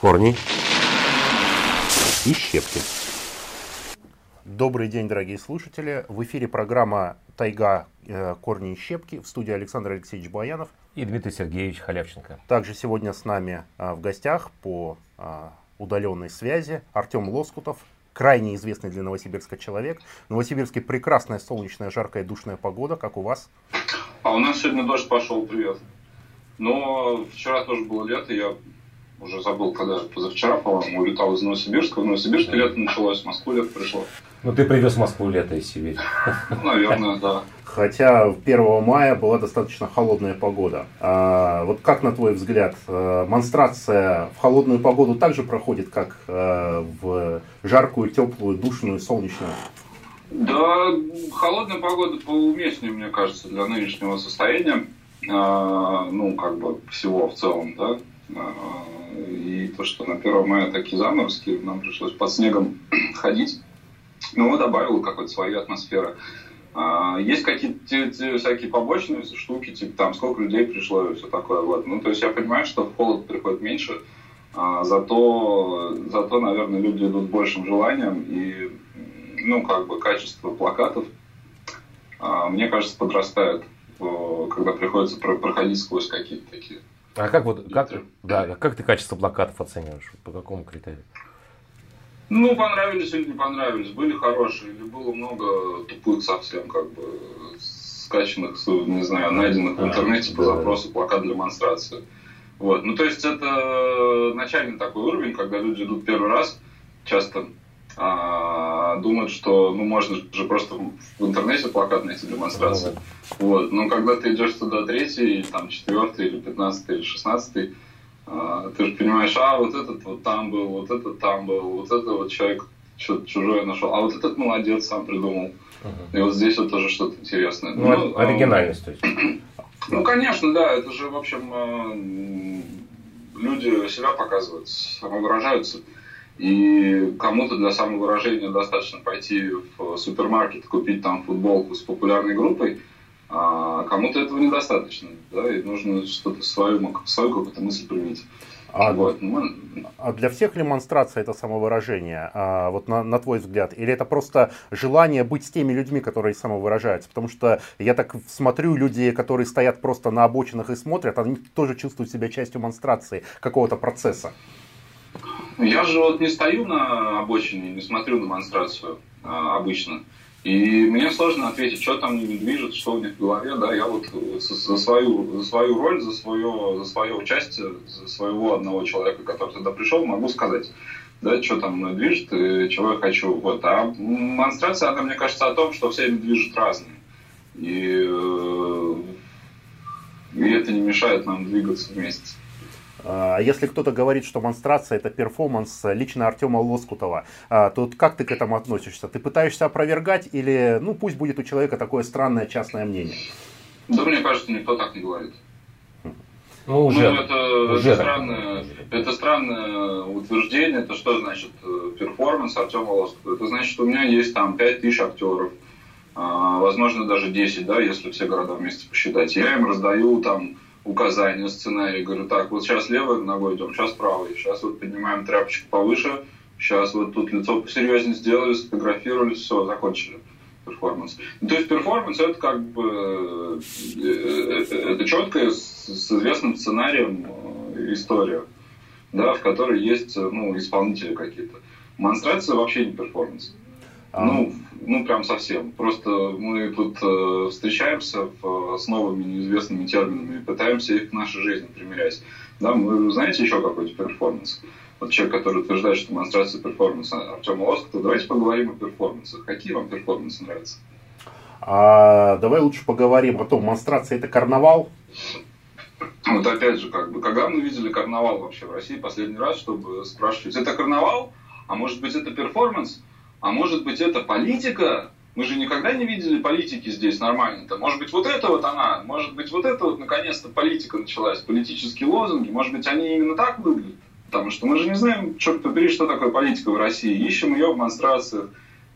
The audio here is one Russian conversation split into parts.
корни и щепки. Добрый день, дорогие слушатели. В эфире программа «Тайга. Э, корни и щепки» в студии Александр Алексеевич Баянов. И Дмитрий Сергеевич Халявченко. Также сегодня с нами а, в гостях по а, удаленной связи Артем Лоскутов, крайне известный для Новосибирска человек. В Новосибирске прекрасная солнечная, жаркая, душная погода, как у вас? А у нас сегодня дождь пошел, привет. Но вчера тоже было лето, я уже забыл, когда позавчера, по-моему, улетал из Новосибирска. В Новосибирске да. лето началось, в Москву лето пришло. Ну, ты привез в Москву лето из Сибири. Наверное, да. Хотя 1 мая была достаточно холодная погода. А, вот как, на твой взгляд, э, монстрация в холодную погоду также проходит, как э, в жаркую, теплую, душную, солнечную? Да, холодная погода поуместнее, мне кажется, для нынешнего состояния. А, ну, как бы всего в целом, да. А, и то, что на 1 мая такие заморозки, нам пришлось под снегом ходить, ну, добавило какой-то своей атмосферы. А, есть какие-то всякие побочные штуки, типа там сколько людей пришло и все такое. Вот. Ну, то есть я понимаю, что в холод приходит меньше, а, зато, зато, наверное, люди идут большим желанием и, ну, как бы качество плакатов, а, мне кажется, подрастает, когда приходится проходить сквозь какие-то такие а как вот, как, да, как ты качество плакатов оцениваешь? По какому критерию? Ну, понравились или не понравились. Были хорошие, или было много тупых совсем, как бы, скачанных, не знаю, найденных в интернете по запросу плакат для демонстрации. Вот. Ну, то есть это начальный такой уровень, когда люди идут первый раз, часто а, думают, что ну можно же просто в интернете плакат найти демонстрации. Ну, вот. Но когда ты идешь туда третий, там четвертый, или пятнадцатый, или шестнадцатый, а, ты же понимаешь, а вот этот вот там был, вот этот там был, вот это вот человек что-то чужое нашел, а вот этот молодец сам придумал. Uh-huh. И вот здесь вот тоже что-то интересное. Ну, ну оригинальность, то есть. Ну, конечно, да, это же, в общем, а, люди себя показывают, самовыражаются. И кому-то для самовыражения достаточно пойти в супермаркет, купить там футболку с популярной группой, а кому-то этого недостаточно, да, и нужно что-то свою, свою какую-то мысль применить. А, вот. Ну, а для всех ли монстрация это самовыражение, а, вот на, на твой взгляд? Или это просто желание быть с теми людьми, которые самовыражаются? Потому что я так смотрю, люди, которые стоят просто на обочинах и смотрят, они тоже чувствуют себя частью монстрации какого-то процесса. Я же вот не стою на обочине, не смотрю на монстрацию а, обычно. И мне сложно ответить, что там ними движет, что у них в голове, да, я вот за свою, за свою роль, за свое, за свое участие, за своего одного человека, который туда пришел, могу сказать, да, что там движет и чего я хочу. Вот. А монстрация, она, мне кажется, о том, что всеми движет разные. И, э, и это не мешает нам двигаться вместе. А если кто-то говорит, что монстрация это перформанс лично Артема Лоскутова, а, то как ты к этому относишься? Ты пытаешься опровергать или, ну, пусть будет у человека такое странное частное мнение? Да, мне кажется, никто так не говорит. Ну, уже, ну, это, уже это, странное, это странное утверждение. Это что значит э, перформанс Артема Лоскутова? Это значит, что у меня есть там 5000 актеров, а, возможно, даже 10, да, если все города вместе посчитать. Я им раздаю там указания, сценарий. Говорю, так, вот сейчас левой ногой идем, сейчас правой. Сейчас вот поднимаем тряпочку повыше, сейчас вот тут лицо посерьезнее сделали, сфотографировали, все, закончили перформанс. Ну, то есть перформанс это как бы э, э, это четкая с, с известным сценарием э, история, да, в которой есть ну, исполнители какие-то. Монстрация вообще не перформанс. А. Ну, ну, прям совсем. Просто мы тут э, встречаемся в, с новыми неизвестными терминами и пытаемся их в нашей жизни примерять. Да, вы знаете еще какой-то перформанс? Вот человек, который утверждает, что монстрация перформанс Артема Лоскутова, давайте поговорим о перформансах. Какие вам перформансы нравятся? А, давай лучше поговорим о том, монстрация это карнавал? Вот опять же, как бы, когда мы видели карнавал вообще в России последний раз, чтобы спрашивать, это карнавал? А может быть это перформанс? А может быть это политика? Мы же никогда не видели политики здесь нормально-то. Может быть вот это вот она, может быть вот это вот наконец-то политика началась, политические лозунги, может быть они именно так выглядят. Потому что мы же не знаем, черт побери, что такое политика в России. Ищем ее в монстрациях,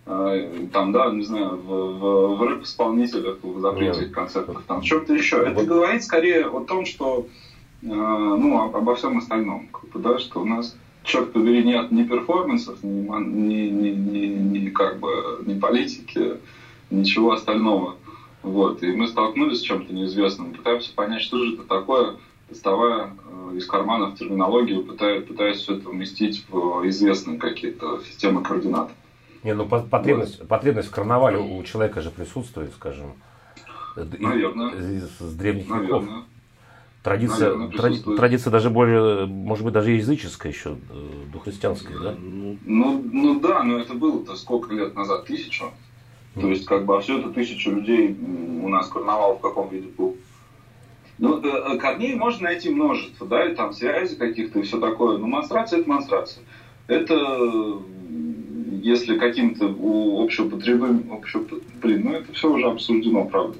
э, там, да, не знаю, в, в, в рэп-исполнителях, в запрете yeah. концертах, там, в чем-то еще. Это говорит скорее о том, что, э, ну, обо всем остальном, да, что у нас черт побери, нет ни перформансов, ни, ни, ни, ни, ни как бы ни политики, ничего остального. Вот. И мы столкнулись с чем-то неизвестным, пытаемся понять, что же это такое, доставая э, из карманов терминологию, пытаясь, пытаясь все это уместить в известные какие-то системы координат. Не, ну потребность, вот. потребность в карнавале у человека же присутствует, скажем. Наверное. С древних веков. Традиция, Наверное, традиция даже более, может быть, даже языческая еще, э, дохристианская, да? Ну, ну да, но это было-то сколько лет назад? Тысячу? То есть, как бы, а все это тысячу людей у нас карнавал в каком виде был? Ну, э, корней можно найти множество, да, и там связи каких-то и все такое. Но монстрация – это монстрация. Это если каким-то общеупотребным, общего, блин, ну это все уже обсуждено, правда,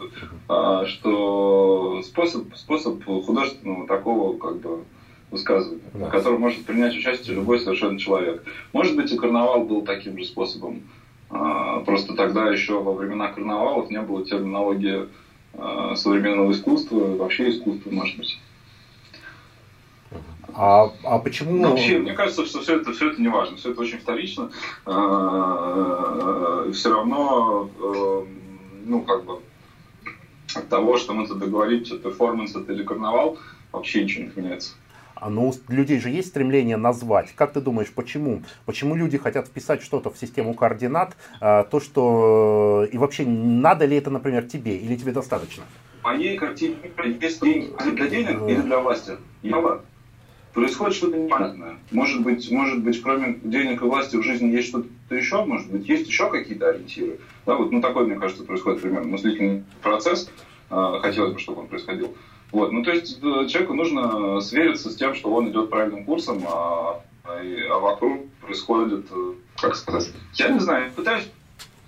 а, что способ, способ художественного такого как бы высказывания, да. в котором может принять участие любой совершенно человек. Может быть, и карнавал был таким же способом. А, просто тогда еще во времена карнавалов не было терминологии а, современного искусства, вообще искусства, может быть. А, а почему... Ну, вообще, мне кажется, что все это, все это не важно, все это очень вторично. А, все равно, э, ну, как бы, от того, что мы тут договоримся, перформанс это или карнавал, вообще ничего не меняется. А ну, у людей же есть стремление назвать. Как ты думаешь, почему? Почему люди хотят вписать что-то в систему координат, а, то, что... И вообще, надо ли это, например, тебе, или тебе достаточно? В моей картине есть деньги для денег или для власти? Мало происходит что-то непонятное. Может быть, может быть, кроме денег и власти в жизни есть что-то еще, может быть, есть еще какие-то ориентиры. Да, вот, ну, такой, мне кажется, происходит примерно мыслительный процесс. Э, хотелось бы, чтобы он происходил. Вот, ну, то есть э, человеку нужно свериться с тем, что он идет правильным курсом, а, а вокруг происходит, э, как сказать, я не знаю, пытаюсь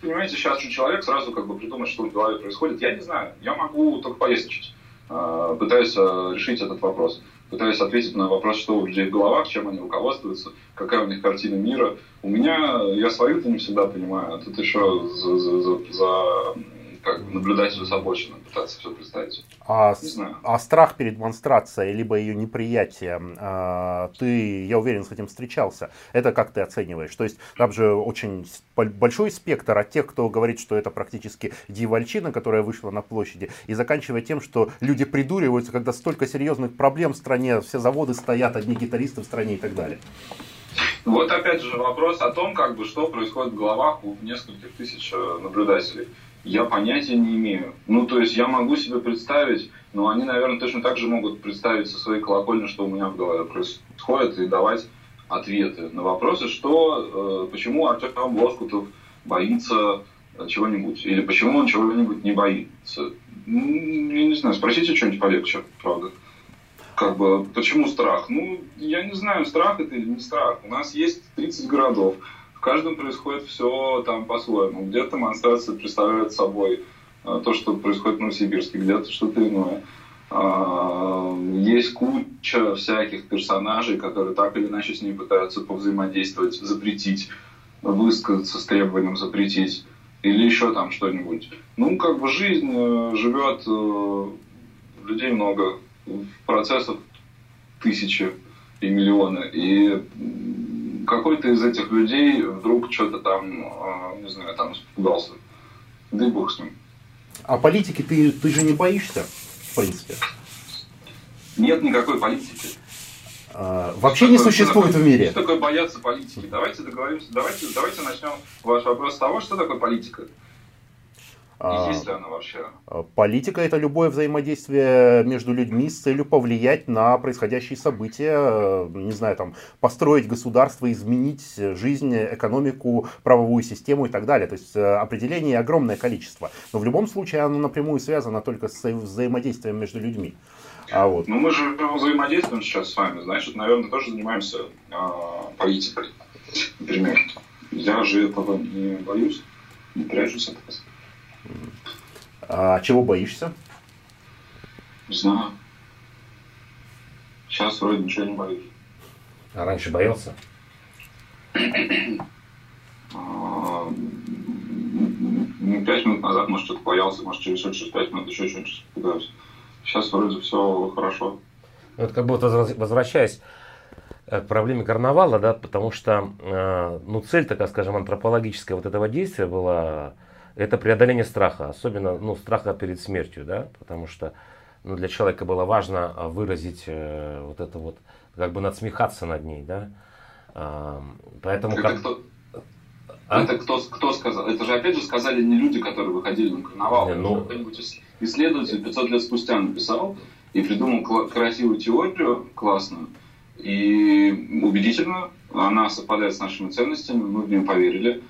понимаете, сейчас же человек сразу как бы придумать, что в голове происходит. Я не знаю. Я могу только поездить. Пытаюсь решить этот вопрос пытаюсь ответить на вопрос, что у людей в головах, чем они руководствуются, какая у них картина мира. У меня, я свою-то не всегда понимаю, а тут еще за, за, за, за как бы наблюдателю с обочины пытаться все представить. А, не знаю. а страх перед монстрацией, либо ее неприятие, а, ты, я уверен, с этим встречался. Это как ты оцениваешь? То есть там же очень большой спектр от тех, кто говорит, что это практически дьявольчина, которая вышла на площади, и заканчивая тем, что люди придуриваются, когда столько серьезных проблем в стране, все заводы стоят, одни гитаристы в стране и так далее. Вот опять же вопрос о том, как бы, что происходит в головах у нескольких тысяч э, наблюдателей я понятия не имею. Ну, то есть я могу себе представить, но они, наверное, точно так же могут представить со своей колокольни, что у меня в голове происходит, и давать ответы на вопросы, что, э, почему Артем Лоскутов боится чего-нибудь, или почему он чего-нибудь не боится. Ну, я не знаю, спросите что-нибудь полегче, правда. Как бы, почему страх? Ну, я не знаю, страх это или не страх. У нас есть 30 городов каждом происходит все там по-своему. Где-то монстрация представляет собой э, то, что происходит в Новосибирске, где-то что-то иное. А, есть куча всяких персонажей, которые так или иначе с ней пытаются повзаимодействовать, запретить, высказаться с требованием запретить или еще там что-нибудь. Ну, как бы жизнь э, живет, э, людей много, процессов тысячи и миллионы. И какой-то из этих людей вдруг что-то там, а, не знаю, там испугался. Да и бог с ним. А политики ты, ты же не боишься, в принципе? Нет никакой политики. А, вообще что не такое, существует что в мире. Что такое бояться политики? Давайте договоримся, давайте, давайте начнем ваш вопрос с того, что такое политика. Есть ли она вообще? А, политика это любое взаимодействие между людьми с целью повлиять на происходящие события, э, не знаю, там, построить государство, изменить жизнь, экономику, правовую систему и так далее. То есть э, определений огромное количество. Но в любом случае оно напрямую связано только с взаимодействием между людьми. А вот. Ну мы же взаимодействуем сейчас с вами, значит, наверное, тоже занимаемся э, политикой. Например, я же этого не боюсь, не прячусь от этого. А чего боишься? Не знаю. Сейчас вроде ничего не боюсь. А раньше боялся? А, ну, пять минут назад, может, что-то боялся, может, через, через пять минут еще что-нибудь испугаюсь. Сейчас вроде все хорошо. Вот как будто возвращаясь к проблеме карнавала, да, потому что, э, ну, цель такая, скажем, антропологическая вот этого действия была, это преодоление страха, особенно, ну, страха перед смертью, да, потому что, ну, для человека было важно выразить э, вот это вот, как бы надсмехаться над ней, да, поэтому... Это, как... кто, а? это кто, кто сказал? Это же, опять же, сказали не люди, которые выходили на карнавал, не, ну... кто-нибудь исследователь 500 лет спустя написал и придумал красивую теорию, классную, и убедительно, она совпадает с нашими ценностями, мы в нее поверили.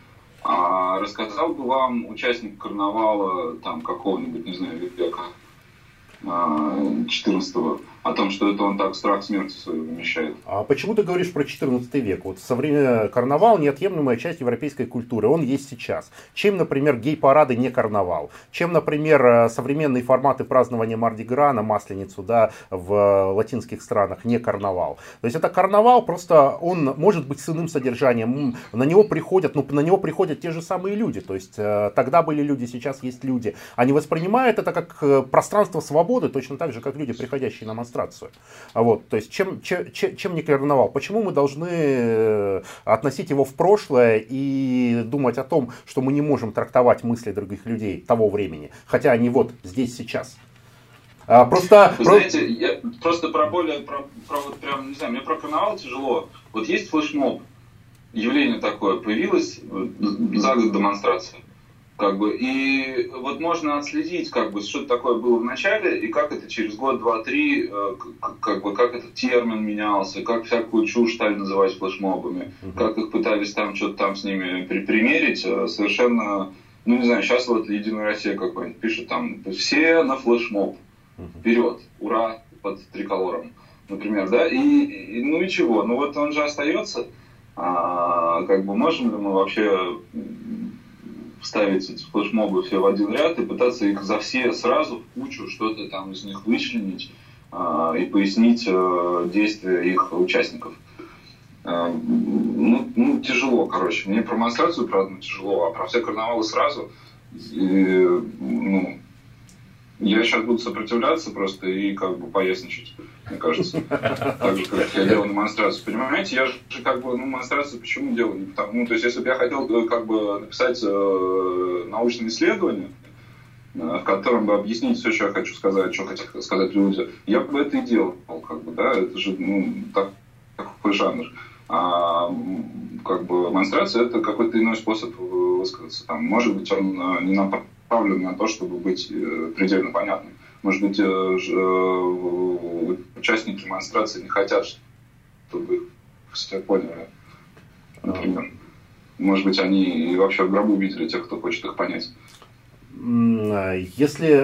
А рассказал бы вам участник карнавала там какого-нибудь, не знаю, века 14 а, о том, что это он так страх смерти свою вымещает. А почему ты говоришь про 14 век? Вот со времени карнавал неотъемлемая часть европейской культуры, он есть сейчас. Чем, например, гей-парады не карнавал? Чем, например, э, современные форматы празднования Марди-Гра на Масленицу да, в латинских странах не карнавал? То есть это карнавал, просто он может быть с иным содержанием. На него приходят, ну, на него приходят те же самые люди. То есть э, тогда были люди, сейчас есть люди. Они воспринимают это как э, пространство свободы, точно так же, как люди, приходящие на Масленицу демонстрацию. А вот, то есть чем, чем, чем не карнавал? Почему мы должны э, относить его в прошлое и думать о том, что мы не можем трактовать мысли других людей того времени, хотя они вот здесь сейчас? А, просто... Вы знаете, я просто про более, про, про вот прям, не знаю, мне про карнавал тяжело. Вот есть флешмоб, явление такое, появилось э, за год демонстрация. Как бы, и вот можно отследить, как бы, что такое было в начале, и как это через год, два, три, э, как бы, как этот термин менялся, как всякую чушь стали называть флешмобами, uh-huh. как их пытались там что-то там с ними при- примерить, э, совершенно, ну не знаю, сейчас вот Единая Россия какой-нибудь пишет там, все на флешмоб, вперед, ура, под триколором, например, да, и, и ну и чего, ну вот он же остается, а, как бы можем ли мы вообще вставить эти флешмобы все в один ряд и пытаться их за все сразу в кучу что-то там из них вычленить э, и пояснить э, действия их участников. Э, ну, ну, тяжело, короче. Мне про монстрацию, правда, тяжело, а про все карнавалы сразу. И, ну, я сейчас буду сопротивляться просто и как бы поясничать, мне кажется. Так же, как я делал демонстрацию. Понимаете, я же как бы, ну, демонстрацию почему делал? Не потому, ну, то есть, если бы я хотел э, как бы написать э, научное исследование, э, в котором бы объяснить все, что я хочу сказать, что хотят сказать люди, я бы это и делал, как бы, да, это же, ну, так, такой жанр. А как бы демонстрация это какой-то иной способ высказаться. Там, может быть, он э, не направлен направлен на то, чтобы быть э, предельно понятным. Может быть, э, э, участники демонстрации не хотят, чтобы все поняли, например. Может быть, они вообще в гробу видели тех, кто хочет их понять. Если...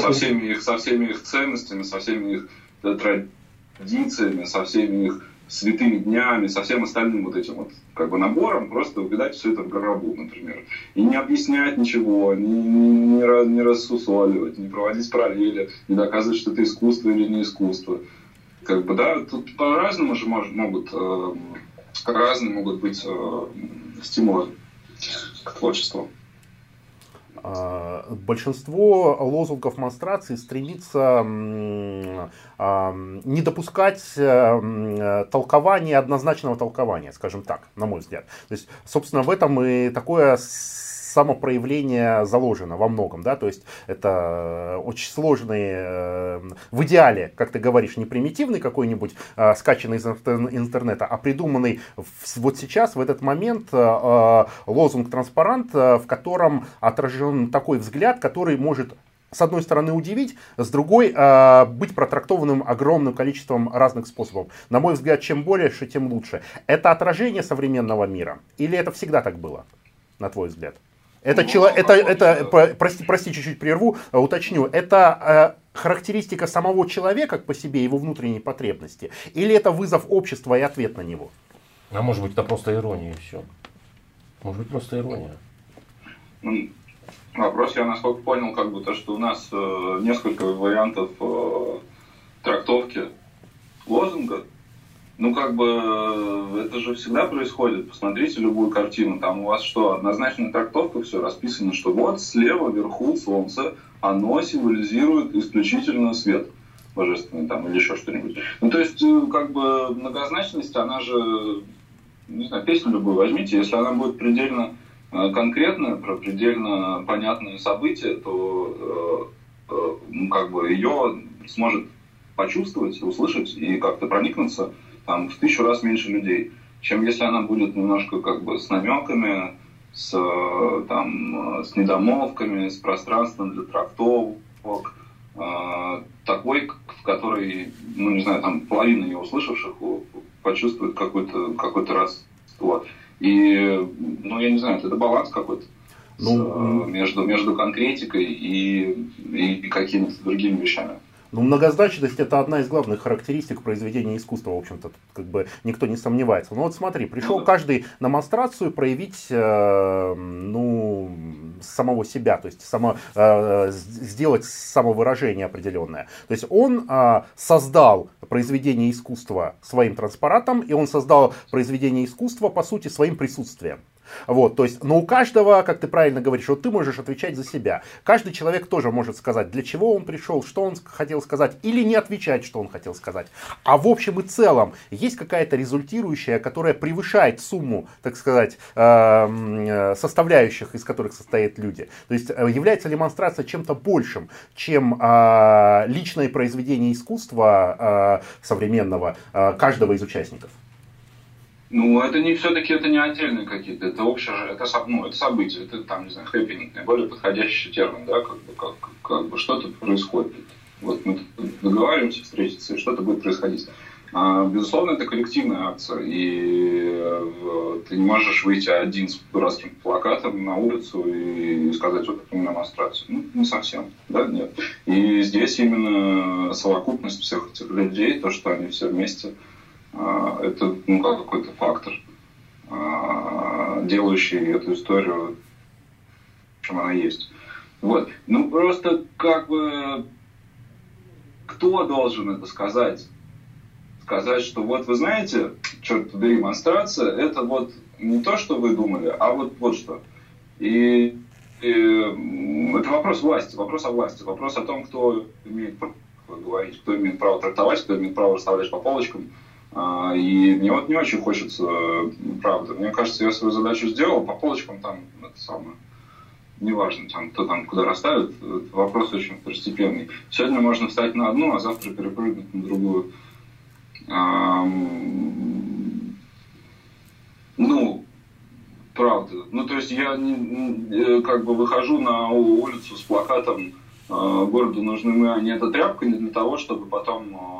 Со, всеми их, со всеми их ценностями, со всеми их традициями, со всеми их святыми днями, со всем остальным вот этим вот как бы набором, просто увидать все это в гробу, например. И не объяснять ничего, не, не, не, не рассусоливать, не проводить параллели, не доказывать, что это искусство или не искусство. Как бы, да, тут по-разному же мож, могут, э, разные могут быть э, стимулы к творчеству. А, большинство лозунгов монстрации стремится а, не допускать э, толкования, однозначного толкования, скажем так, на мой взгляд. То есть, собственно, в этом и такое самопроявление заложено во многом, да, то есть это очень сложный, э, в идеале, как ты говоришь, не примитивный какой-нибудь, э, скачанный из интернета, а придуманный вот сейчас, в этот момент, э, лозунг-транспарант, в котором отражен такой взгляд, который может с одной стороны удивить, с другой э, быть протрактованным огромным количеством разных способов. На мой взгляд, чем больше, тем лучше. Это отражение современного мира? Или это всегда так было, на твой взгляд? Это, чело, это, это прости, прости, чуть-чуть прерву, а, уточню. Это э, характеристика самого человека по себе, его внутренней потребности? Или это вызов общества и ответ на него? А может быть, это просто ирония и все. Может быть, просто ирония. Ну, вопрос я насколько понял, как бы то, что у нас э, несколько вариантов э, трактовки лозунга. Ну, как бы, э, это же всегда происходит. Посмотрите любую картину. Там у вас что, однозначная трактовка, все расписано, что вот слева вверху солнце, оно символизирует исключительно свет. божественный там или еще что-нибудь. Ну, то есть, э, как бы многозначность, она же, не знаю, песню любую возьмите, если она будет предельно э, конкретная, про предельно понятные события, то э, ну, как бы ее сможет почувствовать, услышать и как-то проникнуться там в тысячу раз меньше людей, чем если она будет немножко как бы с намеками, с, там, с недомолвками, с пространством для трактовок, э, такой, в которой, ну не знаю, там половина ее услышавших почувствует какой-то какой родство. И, ну я не знаю, это баланс какой-то ну, с, между, между конкретикой и, и какими-то другими вещами. Ну, многозначность это одна из главных характеристик произведения искусства, в общем-то, как бы никто не сомневается. Ну вот смотри, пришел ну каждый на монстрацию проявить, э, ну, самого себя, то есть само, э, сделать самовыражение определенное. То есть он э, создал произведение искусства своим транспаратом, и он создал произведение искусства, по сути, своим присутствием. Вот, то есть, но у каждого, как ты правильно говоришь, вот ты можешь отвечать за себя. Каждый человек тоже может сказать, для чего он пришел, что он хотел сказать, или не отвечать, что он хотел сказать. А в общем и целом есть какая-то результирующая, которая превышает сумму, так сказать, эм, э, составляющих, из которых состоят люди. То есть, э, является демонстрация чем-то большим, чем э, личное произведение искусства современного каждого из участников? Ну, это не все-таки это не отдельные какие-то, это общее, это, ну, это событие, это там, не знаю, хэппинг, наиболее подходящий термин, да, как бы, как, как бы что-то происходит. Вот мы договариваемся встретиться, и что-то будет происходить. А, безусловно, это коллективная акция, и э, ты не можешь выйти один с дурацким плакатом на улицу и сказать, вот это демонстрация. Ну, не совсем, да, нет. И здесь именно совокупность всех этих людей, то, что они все вместе это ну, как какой-то фактор, а, делающий эту историю, чем она есть. Вот. Ну, просто как бы кто должен это сказать? Сказать, что вот вы знаете, черт побери, демонстрация, это вот не то, что вы думали, а вот, вот что. И, и это вопрос власти, вопрос о власти, вопрос о том, кто имеет право говорить, кто имеет право трактовать, кто имеет право расставлять по полочкам, а, и мне вот не очень хочется, правда. Мне кажется, я свою задачу сделал, по полочкам там это самое. Неважно, там, кто там куда расставит, вопрос очень второстепенный. Сегодня можно встать на одну, а завтра перепрыгнуть на другую. Ну, правда. Ну, то есть я не, э, как бы выхожу на улицу с плакатом а, «Городу нужны мы, а не эта тряпка» не для того, чтобы потом а,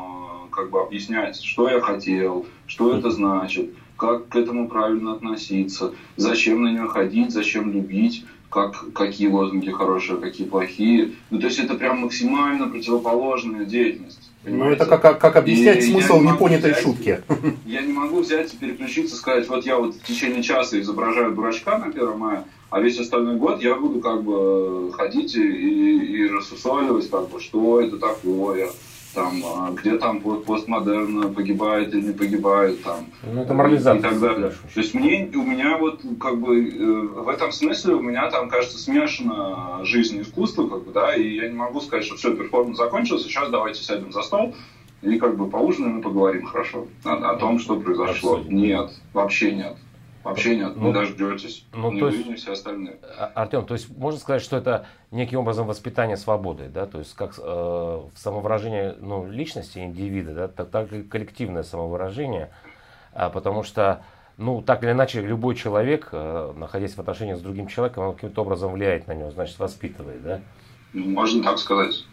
как бы объяснять, что я хотел, что это значит, как к этому правильно относиться, зачем на нее ходить, зачем любить, как, какие лозунги хорошие, какие плохие. Ну, то есть это прям максимально противоположная деятельность. Понимаете? Ну, это как, как, как объяснять и смысл не непонятой взять, шутки. Я не могу взять и переключиться, сказать, вот я вот в течение часа изображаю дурачка на 1 мая, а весь остальной год я буду как бы ходить и, и, и рассусоливать, как бы, что это такое, там, а, где там постмодерн погибает или не погибает, там, ну, это морализация. и так далее. То есть мне, у меня вот, как бы, э, в этом смысле у меня там, кажется, смешана жизнь и искусство, как бы, да, и я не могу сказать, что все, перформанс закончился, сейчас давайте сядем за стол, и как бы поужинаем и поговорим хорошо о, о том, что произошло. Нет, вообще нет. Вообще нет, ну, не дождетесь. Ну, не то есть, все остальные. А, Артем, то есть можно сказать, что это неким образом воспитание свободы, да, то есть как э, самовыражение ну, личности индивида, да, так, так и коллективное самовыражение, а, потому что ну, так или иначе, любой человек, э, находясь в отношениях с другим человеком, он каким-то образом влияет на него, значит, воспитывает, да? Можно так сказать.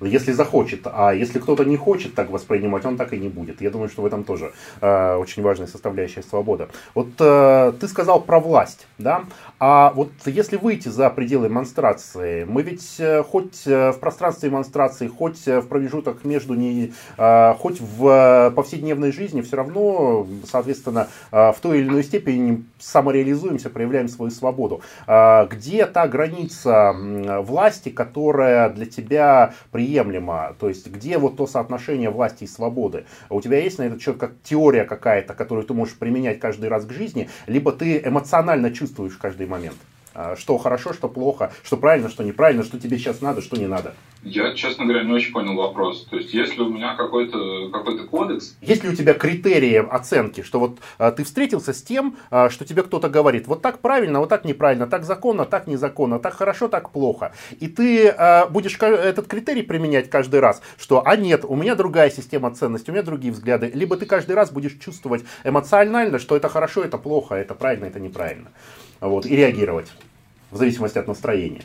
Если захочет. А если кто-то не хочет так воспринимать, он так и не будет. Я думаю, что в этом тоже э, очень важная составляющая свобода. Вот э, ты сказал про власть, да? А вот если выйти за пределы демонстрации, мы ведь э, хоть э, в пространстве демонстрации, хоть э, в промежуток между ней, э, хоть в повседневной жизни, все равно, соответственно, э, в той или иной степени самореализуемся, проявляем свою свободу. Э, где та граница власти, которая для тебя приемлемо? То есть, где вот то соотношение власти и свободы? У тебя есть на этот счет как теория какая-то, которую ты можешь применять каждый раз к жизни, либо ты эмоционально чувствуешь каждый момент? А, что хорошо, что плохо, что правильно, что неправильно, что тебе сейчас надо, что не надо? Я, честно говоря, не очень понял вопрос. То есть, если у меня какой-то какой кодекс... Есть ли у тебя критерии оценки, что вот а, ты встретился с тем, а, что тебе кто-то говорит, вот так правильно, вот так неправильно, так законно, так незаконно, так хорошо, так плохо. И ты а, будешь этот критерий применять каждый раз, что, а нет, у меня другая система ценностей, у меня другие взгляды. Либо ты каждый раз будешь чувствовать эмоционально, что это хорошо, это плохо, это правильно, это неправильно. Вот, и реагировать в зависимости от настроения.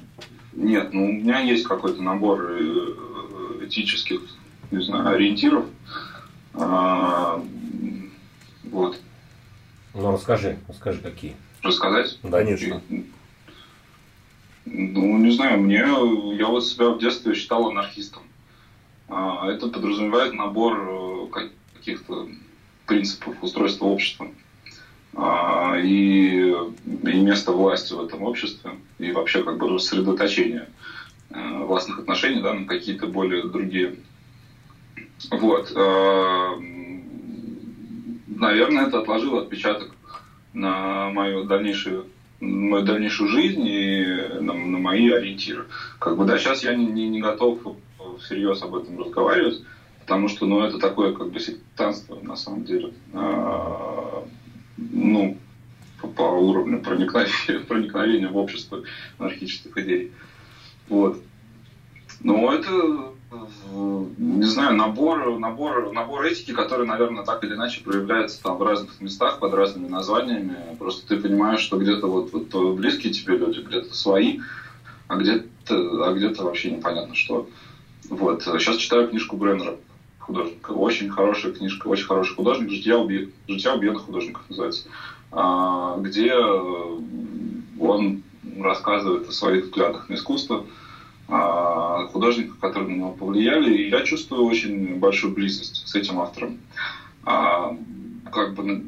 Нет, ну у меня есть какой-то набор э, этических, не знаю, ориентиров. А, вот. Ну расскажи, расскажи какие. Рассказать? Да, конечно. Ну, не знаю, мне, я вот себя в детстве считал анархистом. А, это подразумевает набор э, каких-то принципов устройства общества. А, и, и место власти в этом обществе, и вообще как бы рассредоточение э, властных отношений да, на какие-то более другие. Вот. Э, наверное, это отложило отпечаток на мою дальнейшую мою дальнейшую жизнь и на, на мои ориентиры. Как бы да, сейчас я не, не, не готов всерьез об этом разговаривать, потому что ну, это такое как бы сектанство на самом деле. Ну, по, уровню проникновения, проникновения в общество анархических идей. Вот. Но это, не знаю, набор, набор, набор этики, который, наверное, так или иначе проявляется там в разных местах под разными названиями. Просто ты понимаешь, что где-то вот, вот близкие тебе люди, где-то свои, а где-то, а где-то вообще непонятно что. Вот. Сейчас читаю книжку Бреннера художника. Очень хорошая книжка, очень хороший художник. «Жития, убий... Жития убиенных художников» называется. А, где он рассказывает о своих взглядах на искусство, о художниках, которые на него повлияли. И я чувствую очень большую близость с этим автором. А, как бы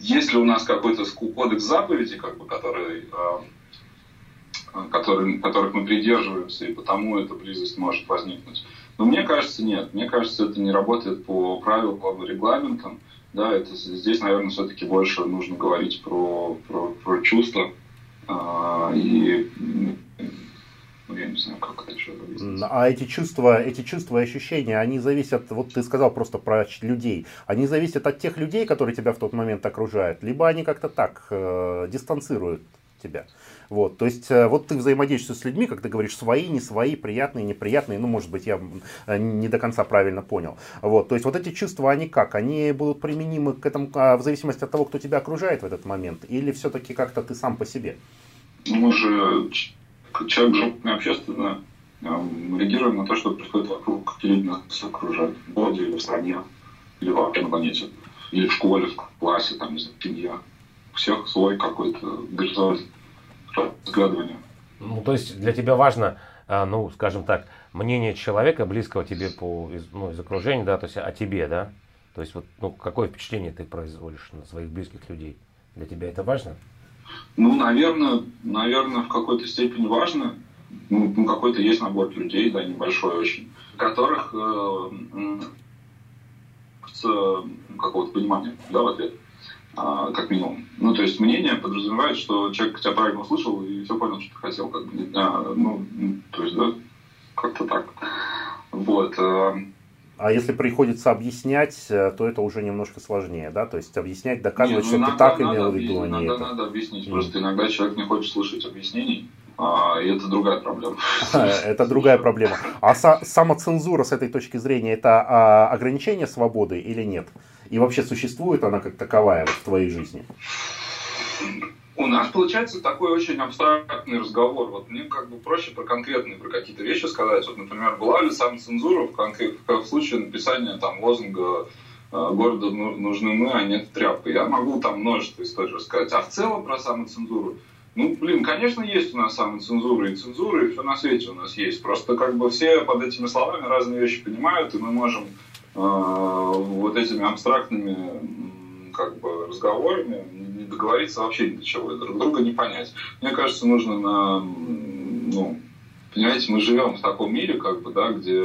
если у нас какой-то кодекс заповедей, как бы, который, а, который, которых мы придерживаемся, и потому эта близость может возникнуть. Но мне кажется, нет. Мне кажется, это не работает по правилам, по регламентам. Да, это здесь, наверное, все-таки больше нужно говорить про, про, про чувства. А, и ну, я не знаю, как это еще объяснить. А эти чувства, эти чувства и ощущения, они зависят, вот ты сказал просто про людей, они зависят от тех людей, которые тебя в тот момент окружают, либо они как-то так э, дистанцируют тебя. Вот, то есть, э, вот ты взаимодействуешь с людьми, ты говоришь, свои, не свои, приятные, неприятные, ну, может быть, я э, не до конца правильно понял. Вот, то есть, вот эти чувства, они как? Они будут применимы к этому а, в зависимости от того, кто тебя окружает в этот момент, или все-таки как-то ты сам по себе? Ну, мы же, человек животное общественно, эм, реагируем на то, что происходит вокруг, какие люди нас окружают, в городе или в стране, или вообще на планете, или в школе, в классе, там, не знаю, семья. У всех свой какой-то горизонт разглядывания. Ну, то есть для тебя важно, а, ну, скажем так, мнение человека, близкого тебе по, ну, из окружения, да, то есть о тебе, да? То есть вот, ну, какое впечатление ты производишь на своих близких людей? Для тебя это важно? Ну, наверное, наверное, в какой-то степени важно. Ну, ну какой-то есть набор людей, да, небольшой очень, которых э, с какого-то понимания, да, в ответ. А, как минимум. Ну, то есть мнение подразумевает, что человек тебя правильно услышал и все понял, что ты хотел. Как бы, а, ну, то есть, да, как-то так. Вот. Э. А если приходится объяснять, э, то это уже немножко сложнее, да? То есть объяснять, доказывать, Нет, ну, что ты так имел в виду, а не это. Надо объяснить. Mm. Просто иногда человек не хочет слышать объяснений. А, и это другая проблема. Это другая проблема. А самоцензура с этой точки зрения это а, ограничение свободы или нет? И вообще существует она как таковая в твоей жизни? У нас получается такой очень абстрактный разговор. Вот мне как бы проще про конкретные, про какие-то вещи сказать. Вот, например, была ли самоцензура в, конкрет, в случае написания там лозунга э, города нужны мы, а нет тряпка. Я могу там множество историй рассказать. А в целом про самоцензуру ну, блин, конечно, есть у нас самоцензура и цензура, и все на свете у нас есть. Просто как бы все под этими словами разные вещи понимают, и мы можем вот этими абстрактными как бы разговорами не договориться вообще ни до чего, и друг друга не понять. Мне кажется, нужно на, ну, понимаете, мы живем в таком мире, как бы, да, где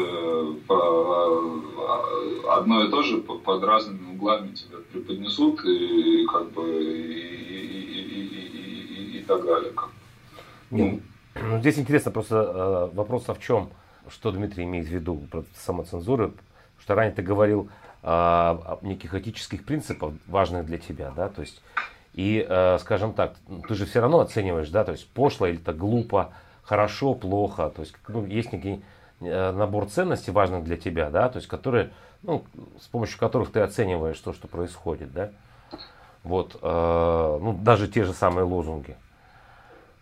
по, одно и то же под разными углами тебя преподнесут, и как бы и, и, и, и так далее. Ну, Ну, здесь интересно просто э, вопрос а в чем, что Дмитрий имеет в виду про самоцензуру, что ранее ты говорил о неких этических принципах, важных для тебя, да, то есть, и, э, скажем так, ты же все равно оцениваешь, да, то есть, пошло или это глупо, хорошо, плохо, то есть, ну, есть некий э, набор ценностей важных для тебя, да, то есть, которые, ну, с помощью которых ты оцениваешь то, что происходит, да, вот, э, ну, даже те же самые лозунги.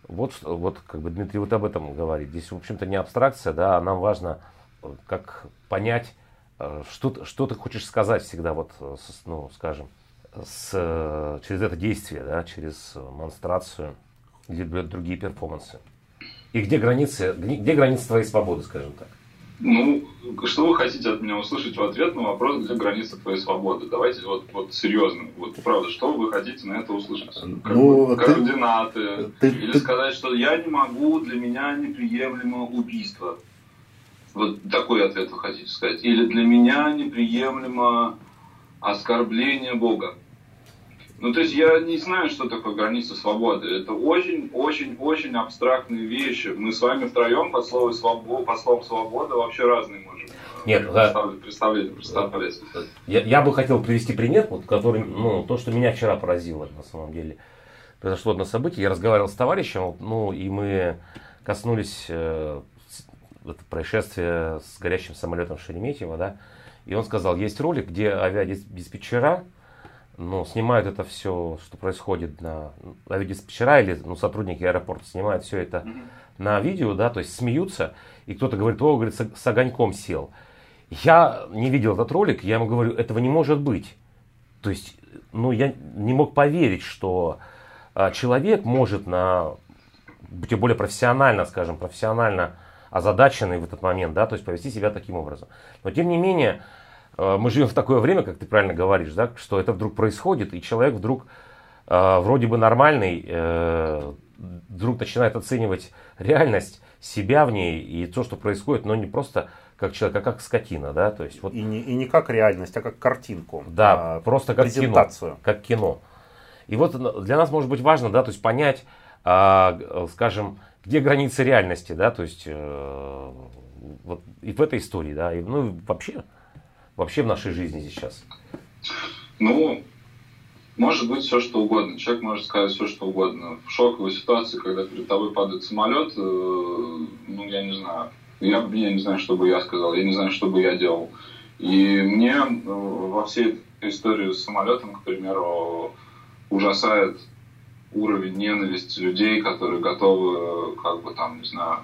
Вот, вот, как бы Дмитрий вот об этом говорит. Здесь, в общем-то, не абстракция, да, а нам важно как понять, что, что ты хочешь сказать всегда, вот, э, ну, скажем, с, э, через это действие, да, через монстрацию или другие перформансы? И где границы, где границы твоей свободы, скажем так? Ну, что вы хотите от меня услышать в ответ на вопрос, где границы твоей свободы? Давайте вот, вот серьезно, вот правда, что вы хотите на это услышать? Как ну, ты, координаты? Ты, или ты... сказать, что я не могу, для меня неприемлемо убийство? Вот такой ответ вы хотите сказать. Или для меня неприемлемо оскорбление Бога. Ну, то есть я не знаю, что такое граница свободы. Это очень-очень-очень абстрактные вещи. Мы с вами втроем под словом свобода, под словом свобода вообще разные можем нет, представлять, представлять, представлять. Я, я бы хотел привести пример, вот, который, ну, то, что меня вчера поразило на самом деле. Произошло одно событие, я разговаривал с товарищем, ну, и мы коснулись э, это происшествие с горящим самолетом Шереметьево, да, и он сказал, есть ролик, где авиадиспетчера, ну, снимают это все, что происходит на авиадиспетчера или ну, сотрудники аэропорта снимают все это mm-hmm. на видео, да, то есть смеются, и кто-то говорит, о, говорит, с, с огоньком сел. Я не видел этот ролик, я ему говорю, этого не может быть. То есть, ну, я не мог поверить, что а, человек может на, тем более профессионально, скажем, профессионально озадаченный в этот момент, да, то есть повести себя таким образом. Но тем не менее, э, мы живем в такое время, как ты правильно говоришь, да, что это вдруг происходит, и человек вдруг э, вроде бы нормальный, э, вдруг начинает оценивать реальность, себя в ней и то, что происходит, но не просто как человек, а как скотина, да, то есть вот. И не, и не как реальность, а как картинку. Да, а, просто как кино, как кино. И вот для нас может быть важно, да, то есть понять, а, скажем, где границы реальности, да, то есть э, вот и в этой истории, да, и, ну вообще, вообще в нашей жизни сейчас. Ну, может быть все что угодно. Человек может сказать все что угодно. В шоковой ситуации, когда перед тобой падает самолет, э, ну я не знаю, я, я не знаю, что бы я сказал, я не знаю, что бы я делал. И мне э, во всей истории с самолетом, к примеру, ужасает уровень ненависти людей, которые готовы, как бы там, не знаю,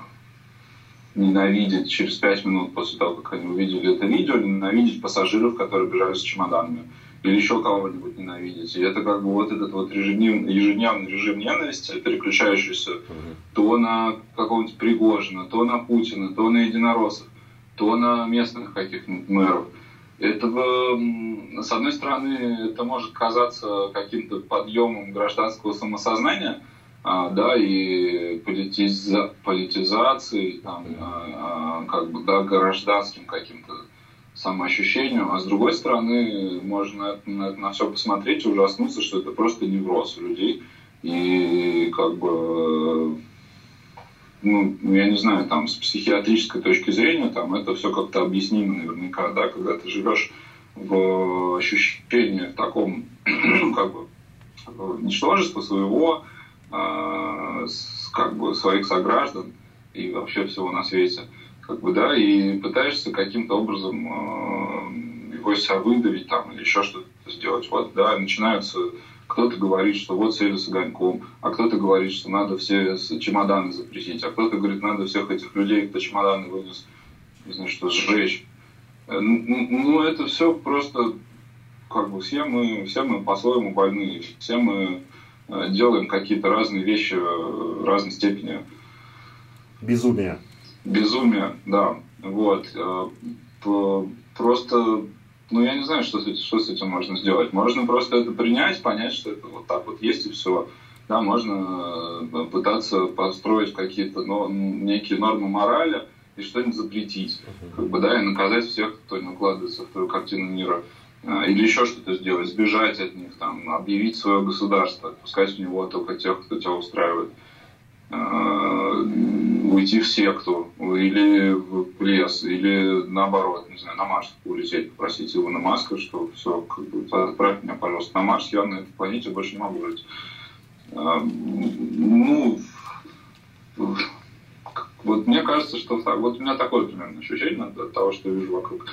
ненавидеть через пять минут после того, как они увидели это видео, ненавидеть пассажиров, которые бежали с чемоданами, или еще кого-нибудь ненавидеть. И это как бы вот этот вот ежедневный, ежедневный режим ненависти, переключающийся mm-hmm. то на какого-нибудь Пригожина, то на Путина, то на единороссов, то на местных каких-нибудь мэров – этого, с одной стороны, это может казаться каким-то подъемом гражданского самосознания, а, да, и политиза, политизацией, там, а, а, как бы, да, гражданским каким-то самоощущением, а с другой стороны, можно на, на все посмотреть и ужаснуться, что это просто невроз у людей, и как бы ну, я не знаю, там, с психиатрической точки зрения, там, это все как-то объяснимо наверняка, да, когда ты живешь в ощущении в таком, ну, как бы, ничтожества своего, с, как бы, своих сограждан и вообще всего на свете, как бы, да, и пытаешься каким-то образом э, его из себя выдавить, там, или еще что-то сделать, вот, да, начинаются кто-то говорит, что вот сели с огоньком, а кто-то говорит, что надо все чемоданы запретить, а кто-то говорит, надо всех этих людей, кто чемоданы вынес, не знаю, что сжечь. Э, ну, это все просто, как бы, все мы, все мы по-своему больны, все мы э, делаем какие-то разные вещи в разной степени. Безумие. Безумие, да. Вот. Э, просто ну, я не знаю, что с, этим, что с этим можно сделать. Можно просто это принять, понять, что это вот так вот есть и все. Да, можно э, пытаться построить какие-то но, некие нормы морали и что-нибудь запретить. Как бы, да, и наказать всех, кто не укладывается в твою картину мира. А, или еще что-то сделать, сбежать от них, там, объявить свое государство, отпускать в него только тех, кто тебя устраивает. Уйти в секту или в лес, или наоборот, не знаю, на Марс улететь, попросить его на Маска, что все, как бы, отправь меня, пожалуйста, на Марс, я на этой планете больше не могу жить. Ну, вот мне кажется, что так. Вот у меня такое примерно ощущение от того, что я вижу вокруг.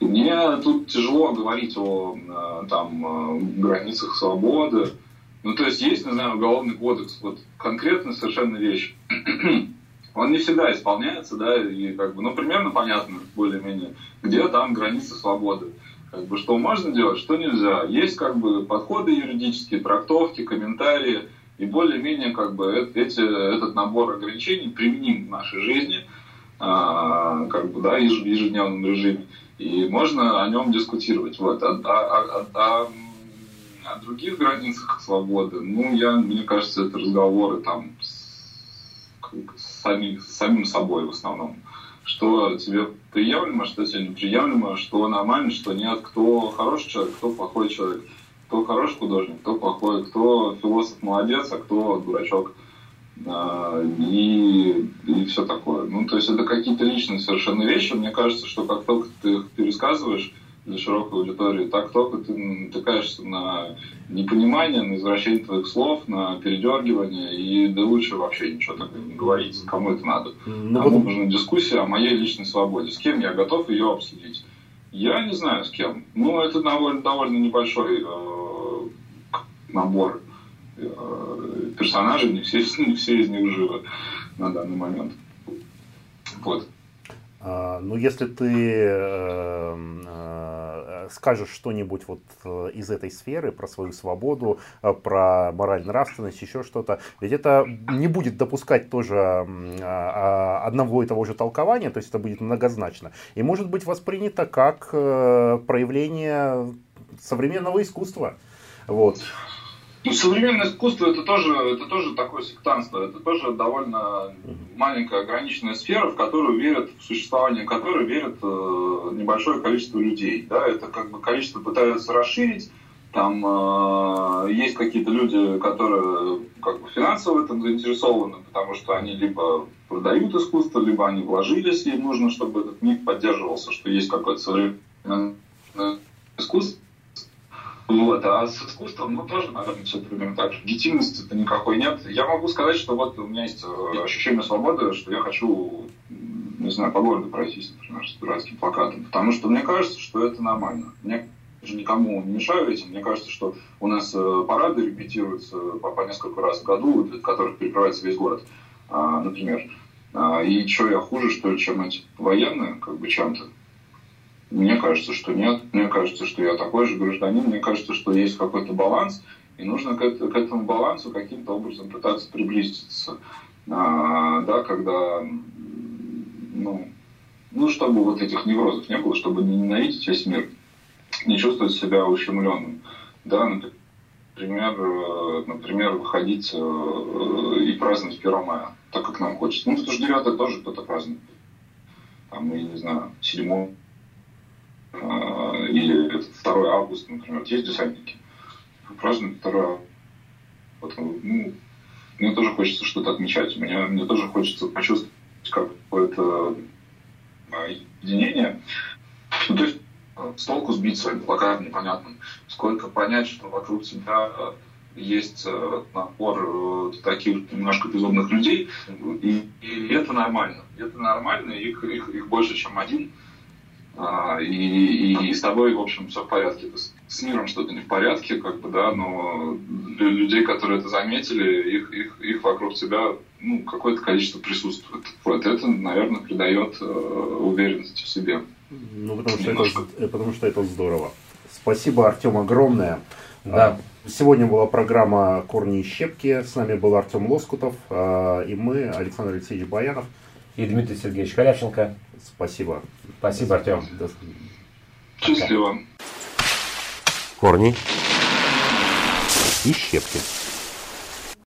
И мне тут тяжело говорить о э, там, э, границах свободы. Ну, то есть есть, не знаю, уголовный кодекс, вот конкретно совершенно вещь. Он не всегда исполняется, да, и как бы, ну, примерно понятно, более-менее, где там границы свободы. Как бы, что можно делать, что нельзя. Есть, как бы, подходы юридические, трактовки, комментарии – и более-менее как бы эти, этот набор ограничений применим в нашей жизни, а, как бы, да, в ежедневном режиме. И можно о нем дискутировать. Вот. А, а, а, о других границах свободы, ну, я, мне кажется, это разговоры там с, с, самим, с самим собой в основном. Что тебе приемлемо, что тебе неприемлемо, что нормально, что нет, кто хороший человек, кто плохой человек кто хороший художник, кто плохой, кто философ молодец, а кто дурачок. А, и, и все такое. Ну, то есть это какие-то личные совершенно вещи. Мне кажется, что как только ты их пересказываешь для широкой аудитории, так только ты натыкаешься на непонимание, на извращение твоих слов, на передергивание, и да лучше вообще ничего такого не говорить, кому это надо. Ну, Кому нужна дискуссия о моей личной свободе, с кем я готов ее обсудить. Я не знаю с кем. Ну, это довольно, довольно небольшой э, набор э, персонажей, не все, не все из них живы на данный момент. Вот. А, ну, если ты э, э, скажешь что-нибудь вот э, из этой сферы про свою свободу, э, про мораль, нравственность, еще что-то, ведь это не будет допускать тоже э, одного и того же толкования, то есть это будет многозначно, и может быть воспринято как э, проявление современного искусства. Вот. Ну, современное искусство это тоже, это тоже такое сектантство, это тоже довольно маленькая ограниченная сфера, в которую верят, в существование которой верят э, небольшое количество людей. Да? Это как бы количество пытаются расширить, там э, есть какие-то люди, которые как бы финансово в этом заинтересованы, потому что они либо продают искусство, либо они вложились, и им нужно, чтобы этот миф поддерживался, что есть какое-то современное искусство вот. А с искусством, ну, тоже, наверное, все примерно так же. Легитимности-то никакой нет. Я могу сказать, что вот у меня есть э, ощущение свободы, что я хочу, не знаю, по городу пройтись, например, с дурацким плакатом. Потому что мне кажется, что это нормально. Мне же никому не мешаю этим. Мне кажется, что у нас э, парады репетируются по, по несколько раз в году, для которых перекрывается весь город, а, например. А, и что я хуже, что ли, чем эти военные, как бы чем-то. Мне кажется, что нет. Мне кажется, что я такой же гражданин. Мне кажется, что есть какой-то баланс, и нужно к, этому балансу каким-то образом пытаться приблизиться. А, да, когда, ну, ну, чтобы вот этих неврозов не было, чтобы не ненавидеть весь мир, не чувствовать себя ущемленным. Да, например, э, например, выходить э, и праздновать 1 мая, так как нам хочется. Ну, потому что 9 тоже кто-то празднует. Там, я не знаю, 7 а, или 2 августа, например, есть десантники, празднуют 2 вот, ну, мне тоже хочется что-то отмечать, мне, мне тоже хочется почувствовать какое-то а, единение. Ну, то есть с толку сбить своим плакатом непонятным, сколько понять, что вокруг тебя есть э, набор э, таких немножко безумных людей, и, и это нормально. Это нормально, их, их, их больше, чем один. А, и, и, с тобой, в общем, все в порядке. С миром что-то не в порядке, как бы, да, но людей, которые это заметили, их, их, их вокруг тебя ну, какое-то количество присутствует. Вот это, наверное, придает э, уверенности в себе. Ну, потому что, это, э, потому что это здорово. Спасибо, Артем, огромное. Да. А, сегодня была программа «Корни и щепки». С нами был Артем Лоскутов а, и мы, Александр Алексеевич Баянов. И Дмитрий Сергеевич Калявченко. Спасибо. Спасибо, Артем. До... Счастливо. Корни и щепки.